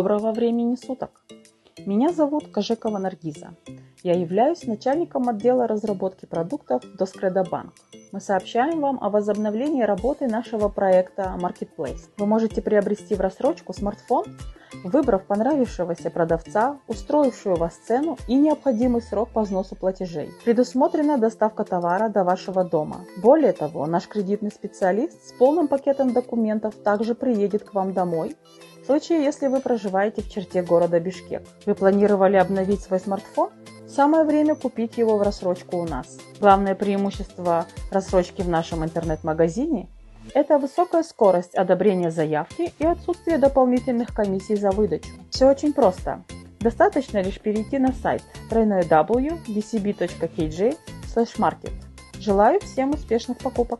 Доброго времени суток! Меня зовут Кожекова Наргиза. Я являюсь начальником отдела разработки продуктов Доскредобанк. Мы сообщаем вам о возобновлении работы нашего проекта Marketplace. Вы можете приобрести в рассрочку смартфон, выбрав понравившегося продавца, устроившую вас цену и необходимый срок по взносу платежей. Предусмотрена доставка товара до вашего дома. Более того, наш кредитный специалист с полным пакетом документов также приедет к вам домой случае, если вы проживаете в черте города Бишкек. Вы планировали обновить свой смартфон? Самое время купить его в рассрочку у нас. Главное преимущество рассрочки в нашем интернет-магазине – это высокая скорость одобрения заявки и отсутствие дополнительных комиссий за выдачу. Все очень просто. Достаточно лишь перейти на сайт www.dcb.kj/market. Желаю всем успешных покупок!